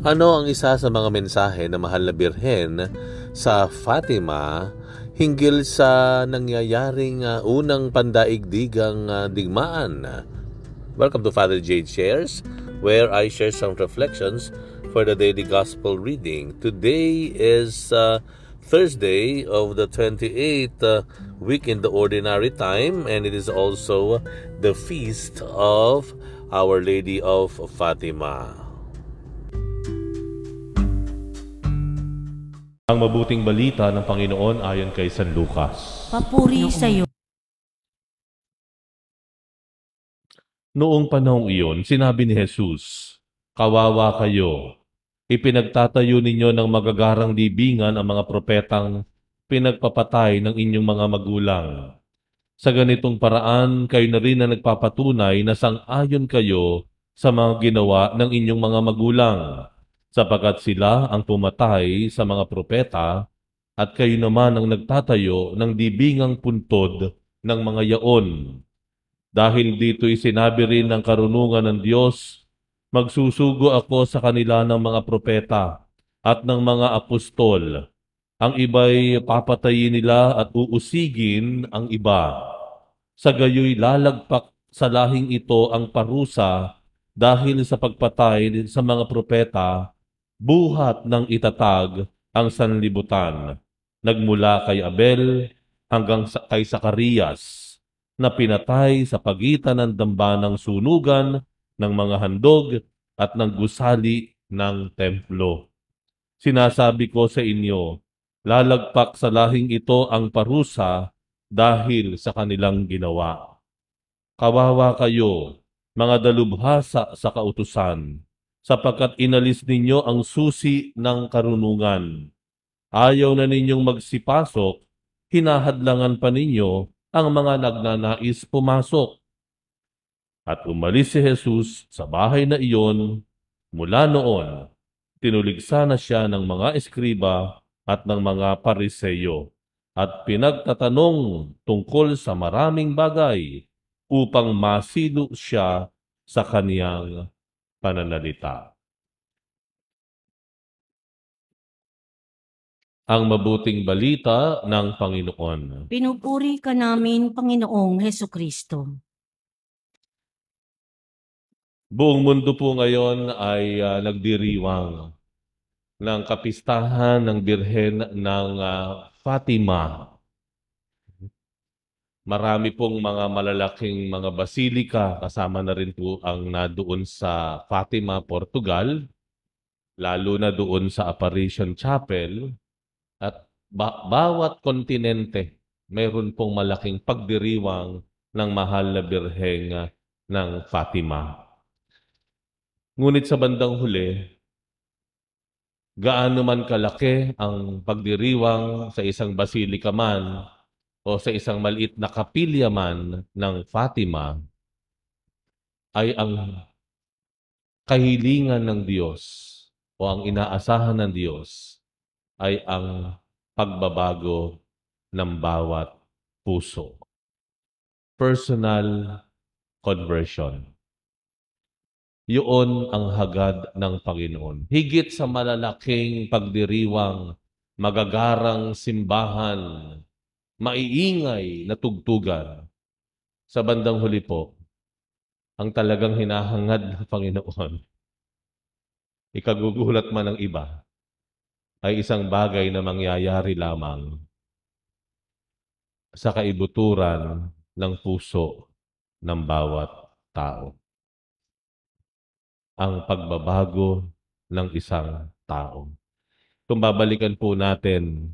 Ano ang isa sa mga mensahe na mahal na birhen sa Fatima hinggil sa nangyayaring uh, unang pandaigdigang uh, digmaan? Welcome to Father Jade Shares, where I share some reflections for the daily gospel reading. Today is uh, Thursday of the 28th uh, week in the ordinary time, and it is also the feast of Our Lady of Fatima. Ang mabuting balita ng Panginoon ayon kay San Lucas. Papuri sa iyo. Noong panahong iyon, sinabi ni Jesus, Kawawa kayo, ipinagtatayo ninyo ng magagarang libingan ang mga propetang pinagpapatay ng inyong mga magulang. Sa ganitong paraan, kayo na rin na nagpapatunay na sang-ayon kayo sa mga ginawa ng inyong mga magulang sapagat sila ang pumatay sa mga propeta at kayo naman ang nagtatayo ng dibingang puntod ng mga yaon. Dahil dito'y sinabi rin ng karunungan ng Diyos, magsusugo ako sa kanila ng mga propeta at ng mga apostol. Ang iba'y papatayin nila at uusigin ang iba. Sa gayoy lalagpak sa lahing ito ang parusa dahil sa pagpatay sa mga propeta buhat ng itatag ang sanlibutan, nagmula kay Abel hanggang sa, kay Sakarias, na pinatay sa pagitan ng dambanang sunugan ng mga handog at ng gusali ng templo. Sinasabi ko sa inyo, lalagpak sa lahing ito ang parusa dahil sa kanilang ginawa. Kawawa kayo, mga dalubhasa sa kautusan, sapagkat inalis ninyo ang susi ng karunungan. Ayaw na ninyong magsipasok, hinahadlangan pa ninyo ang mga nagnanais pumasok. At umalis si Jesus sa bahay na iyon, mula noon, tinuligsa na siya ng mga eskriba at ng mga pariseyo at pinagtatanong tungkol sa maraming bagay upang masilo siya sa kaniyang pananalita. Ang mabuting balita ng Panginoon. Pinupuri ka namin, Panginoong Heso Kristo. Buong mundo po ngayon ay uh, nagdiriwang ng kapistahan ng Birhen ng uh, Fatima Marami pong mga malalaking mga basilika, kasama na rin po ang nadoon sa Fatima, Portugal, lalo na doon sa Apparition Chapel, at ba- bawat kontinente mayroon pong malaking pagdiriwang ng mahal na birheng ng Fatima. Ngunit sa bandang huli, gaano man kalaki ang pagdiriwang sa isang basilika man, o sa isang maliit na kapilya man ng Fatima ay ang kahilingan ng Diyos o ang inaasahan ng Diyos ay ang pagbabago ng bawat puso. Personal conversion. Yun ang hagad ng Panginoon. Higit sa malalaking pagdiriwang, magagarang simbahan, maiingay na tugtugan. Sa bandang huli po, ang talagang hinahangad ng Panginoon, ikagugulat man ng iba, ay isang bagay na mangyayari lamang sa kaibuturan ng puso ng bawat tao. Ang pagbabago ng isang tao. Kung babalikan po natin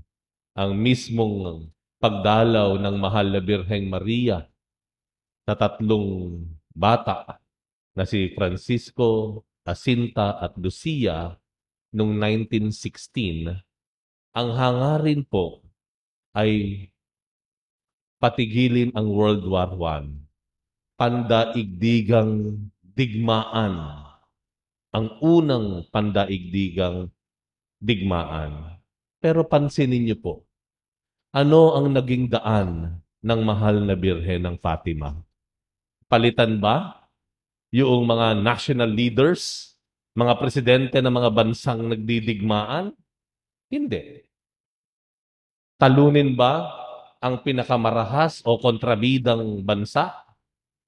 ang mismong pagdalaw ng mahal na Birheng Maria na tatlong bata na si Francisco, Jacinta at Lucia noong 1916, ang hangarin po ay patigilin ang World War I. Pandaigdigang digmaan. Ang unang pandaigdigang digmaan. Pero pansinin niyo po, ano ang naging daan ng mahal na Birhen ng Fatima? Palitan ba yung mga national leaders Mga presidente ng mga bansang nagdidigmaan? Hindi. Talunin ba ang pinakamarahas o kontrabidang bansa?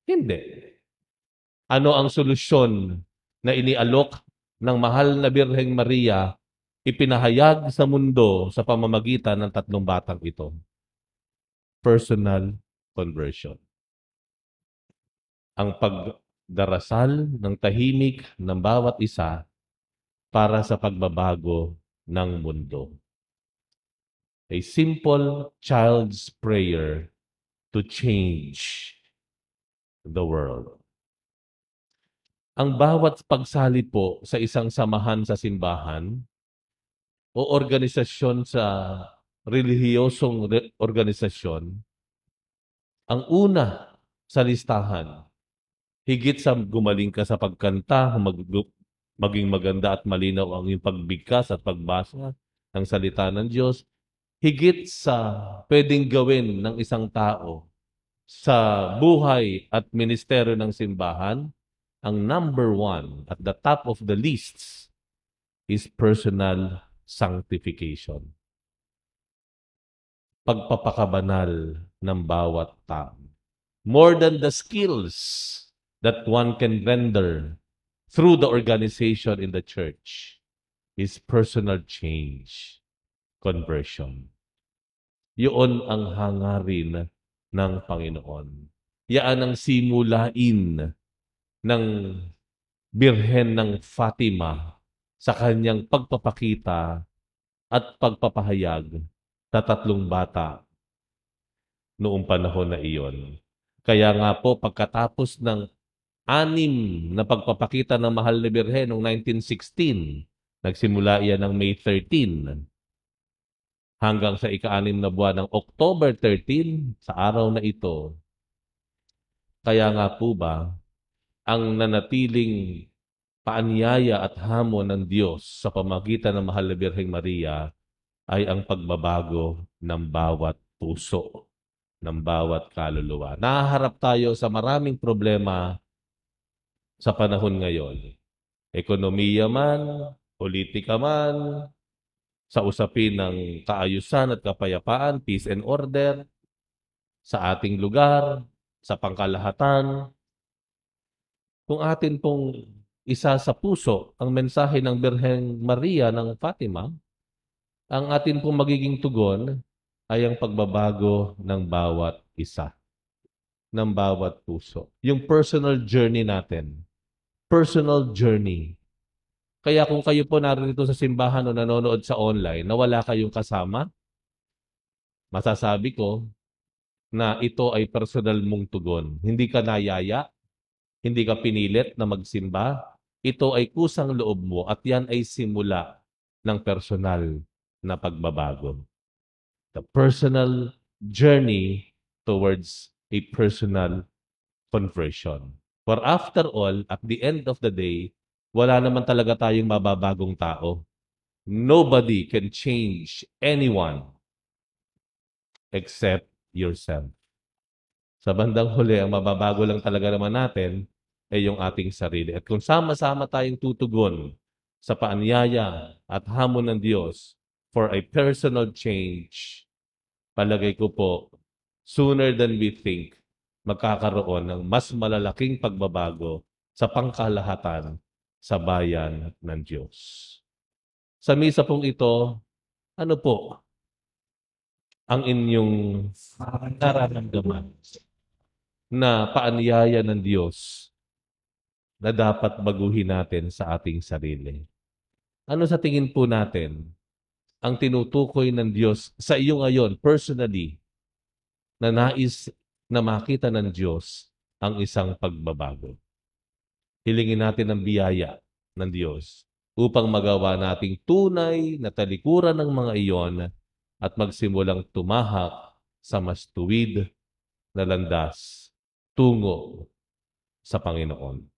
Hindi. Ano ang solusyon na inialok ng mahal na Birheng Maria ipinahayag sa mundo sa pamamagitan ng tatlong batang ito? Personal conversion. Ang pagdarasal ng tahimik ng bawat isa para sa pagbabago ng mundo. A simple child's prayer to change the world. Ang bawat pagsali po sa isang samahan sa simbahan o organisasyon sa relihiyosong re- organisasyon, ang una sa listahan, higit sa gumaling ka sa pagkanta, mag, maging maganda at malinaw ang iyong pagbigkas at pagbasa ng salita ng Diyos, higit sa pwedeng gawin ng isang tao sa buhay at ministeryo ng simbahan, ang number one at the top of the lists is personal sanctification. Pagpapakabanal ng bawat tao. More than the skills that one can render through the organization in the church is personal change conversion. Yun ang hangarin ng Panginoon. Yaan ang simulain ng Birhen ng Fatima sa kanyang pagpapakita at pagpapahayag sa tatlong bata noong panahon na iyon. Kaya nga po pagkatapos ng anim na pagpapakita ng mahal na Birhen noong 1916, nagsimula iyan ng May 13, hanggang sa ika-anim na buwan ng October 13 sa araw na ito. Kaya nga po ba, ang nanatiling paanyaya at hamon ng Diyos sa pamagitan ng Mahal na Birheng Maria ay ang pagbabago ng bawat puso, ng bawat kaluluwa. Nahaharap tayo sa maraming problema sa panahon ngayon. Ekonomiya man, politika man, sa usapin ng kaayusan at kapayapaan, peace and order, sa ating lugar, sa pangkalahatan. Kung atin pong isa sa puso ang mensahe ng Birheng Maria ng Fatima, ang atin pong magiging tugon ay ang pagbabago ng bawat isa, ng bawat puso. Yung personal journey natin, personal journey kaya kung kayo po narito sa simbahan o nanonood sa online na wala kayong kasama, masasabi ko na ito ay personal mong tugon. Hindi ka nayaya, hindi ka pinilit na magsimba. Ito ay kusang loob mo at yan ay simula ng personal na pagbabago. The personal journey towards a personal conversion. For after all, at the end of the day, wala naman talaga tayong mababagong tao. Nobody can change anyone except yourself. Sa bandang huli, ang mababago lang talaga naman natin ay yung ating sarili. At kung sama-sama tayong tutugon sa paanyaya at hamon ng Diyos for a personal change, palagay ko po, sooner than we think, magkakaroon ng mas malalaking pagbabago sa pangkalahatan sa bayan ng Diyos. Sa misa pong ito, ano po ang inyong nararamdaman na paanyaya ng Diyos na dapat baguhin natin sa ating sarili? Ano sa tingin po natin ang tinutukoy ng Diyos sa iyo ngayon, personally, na nais na makita ng Diyos ang isang pagbabago? hilingin natin ang biyaya ng Diyos upang magawa nating tunay na talikuran ng mga iyon at magsimulang tumahak sa mas tuwid na landas tungo sa Panginoon.